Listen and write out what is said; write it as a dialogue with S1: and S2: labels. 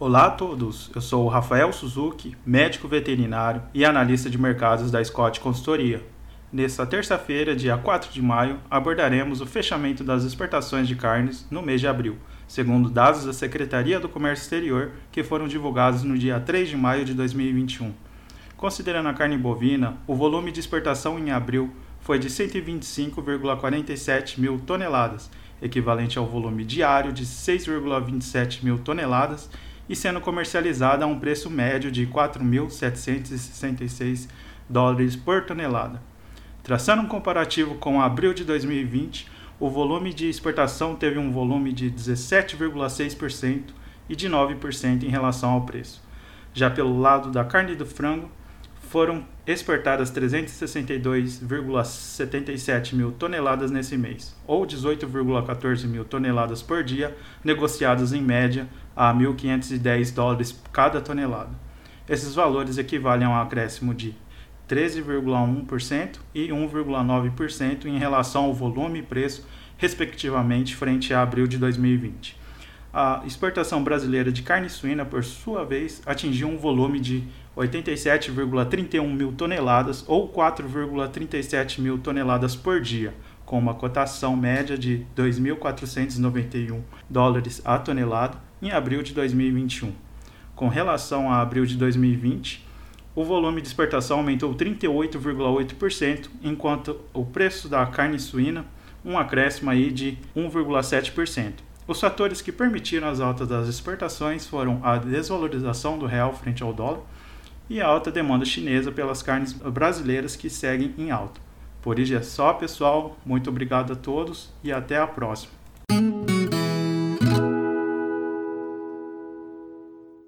S1: Olá a todos, eu sou o Rafael Suzuki, médico veterinário e analista de mercados da Scott Consultoria. Nesta terça-feira, dia 4 de maio, abordaremos o fechamento das exportações de carnes no mês de abril, segundo dados da Secretaria do Comércio Exterior que foram divulgados no dia 3 de maio de 2021. Considerando a carne bovina, o volume de exportação em abril foi de 125,47 mil toneladas, equivalente ao volume diário de 6,27 mil toneladas e sendo comercializada a um preço médio de 4.766 dólares por tonelada. Traçando um comparativo com abril de 2020, o volume de exportação teve um volume de 17,6% e de 9% em relação ao preço. Já pelo lado da carne do frango, foram exportadas 362,77 mil toneladas nesse mês, ou 18,14 mil toneladas por dia, negociadas em média a 1.510 dólares cada tonelada. Esses valores equivalem a um acréscimo de 13,1% e 1,9% em relação ao volume e preço, respectivamente, frente a abril de 2020. A exportação brasileira de carne suína, por sua vez, atingiu um volume de 87,31 mil toneladas ou 4,37 mil toneladas por dia, com uma cotação média de 2.491 dólares a tonelada em abril de 2021. Com relação a abril de 2020, o volume de exportação aumentou 38,8%, enquanto o preço da carne suína um acréscimo aí de 1,7%. Os fatores que permitiram as altas das exportações foram a desvalorização do real frente ao dólar e a alta demanda chinesa pelas carnes brasileiras que seguem em alta. Por hoje é só, pessoal. Muito obrigado a todos e até a próxima.